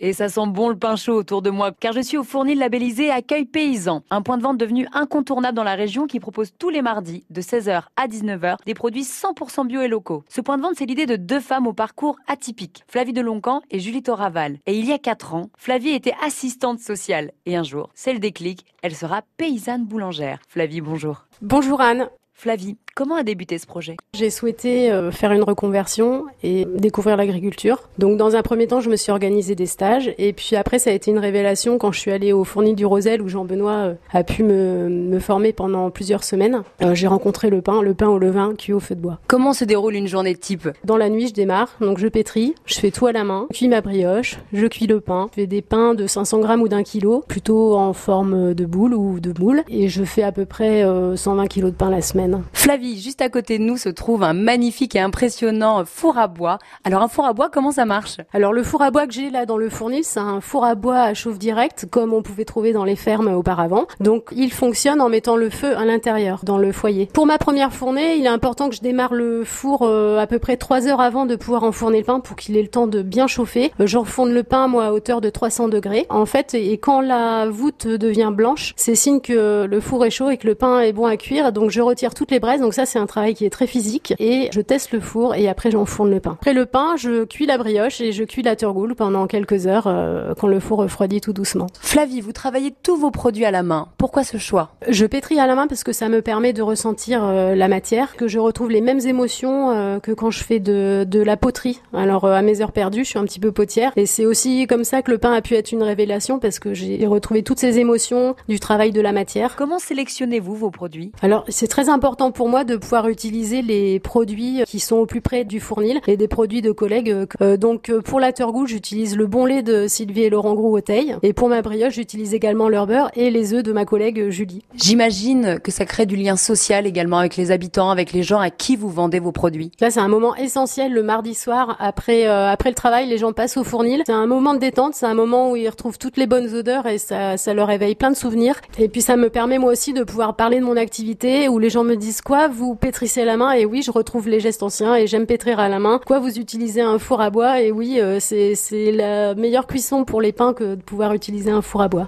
Et ça sent bon le pain chaud autour de moi, car je suis au fournil labellisé Accueil Paysan, un point de vente devenu incontournable dans la région qui propose tous les mardis, de 16h à 19h, des produits 100% bio et locaux. Ce point de vente, c'est l'idée de deux femmes au parcours atypique, Flavie Deloncan et Julie Toraval. Et il y a quatre ans, Flavie était assistante sociale. Et un jour, c'est le déclic, elle sera paysanne boulangère. Flavie, bonjour. Bonjour Anne. Flavie, comment a débuté ce projet? J'ai souhaité euh, faire une reconversion et découvrir l'agriculture. Donc dans un premier temps, je me suis organisé des stages et puis après ça a été une révélation quand je suis allée au Fournil du Rosel où Jean-Benoît euh, a pu me, me, former pendant plusieurs semaines. Euh, j'ai rencontré le pain, le pain au levain cuit au feu de bois. Comment se déroule une journée type? Dans la nuit, je démarre, donc je pétris, je fais tout à la main, je cuis ma brioche, je cuis le pain, je fais des pains de 500 grammes ou d'un kilo, plutôt en forme de boule ou de moule et je fais à peu près 120 kilos de pain la semaine. Flavie, juste à côté de nous se trouve un magnifique et impressionnant four à bois. Alors un four à bois, comment ça marche? Alors le four à bois que j'ai là dans le fournil, c'est un four à bois à chauffe direct, comme on pouvait trouver dans les fermes auparavant. Donc il fonctionne en mettant le feu à l'intérieur, dans le foyer. Pour ma première fournée, il est important que je démarre le four euh, à peu près 3 heures avant de pouvoir enfourner le pain pour qu'il ait le temps de bien chauffer. Euh, J'enfourne le pain, moi, à hauteur de 300 degrés. En fait, et quand la voûte devient blanche, c'est signe que le four est chaud et que le pain est bon à cuire. Donc je retire toutes les braises. Ça, c'est un travail qui est très physique. Et je teste le four et après, j'enfourne le pain. Après le pain, je cuis la brioche et je cuis la turgoule pendant quelques heures euh, quand le four refroidit tout doucement. Flavie, vous travaillez tous vos produits à la main. Pourquoi ce choix? Je pétris à la main parce que ça me permet de ressentir euh, la matière, que je retrouve les mêmes émotions euh, que quand je fais de, de la poterie. Alors à mes heures perdues, je suis un petit peu potière et c'est aussi comme ça que le pain a pu être une révélation parce que j'ai retrouvé toutes ces émotions du travail de la matière. Comment sélectionnez-vous vos produits? Alors c'est très important pour moi de pouvoir utiliser les produits qui sont au plus près du fournil et des produits de collègues. Euh, donc euh, pour la Turgoule, j'utilise le bon lait de Sylvie et Laurent Gros-Hauteil. Et pour ma brioche, j'utilise également leur beurre et les œufs de ma collègue Julie. J'imagine que ça crée du lien social également avec les habitants, avec les gens à qui vous vendez vos produits. Là, c'est un moment essentiel le mardi soir après euh, après le travail, les gens passent au fournil. C'est un moment de détente, c'est un moment où ils retrouvent toutes les bonnes odeurs et ça ça leur éveille plein de souvenirs. Et puis ça me permet moi aussi de pouvoir parler de mon activité où les gens me disent quoi Vous pétrissez la main et oui, je retrouve les gestes anciens et j'aime pétrir à la main. Quoi Vous utilisez un four à bois? Et oui, euh, c'est la meilleure cuisson pour les pains que de pouvoir utiliser un four à bois.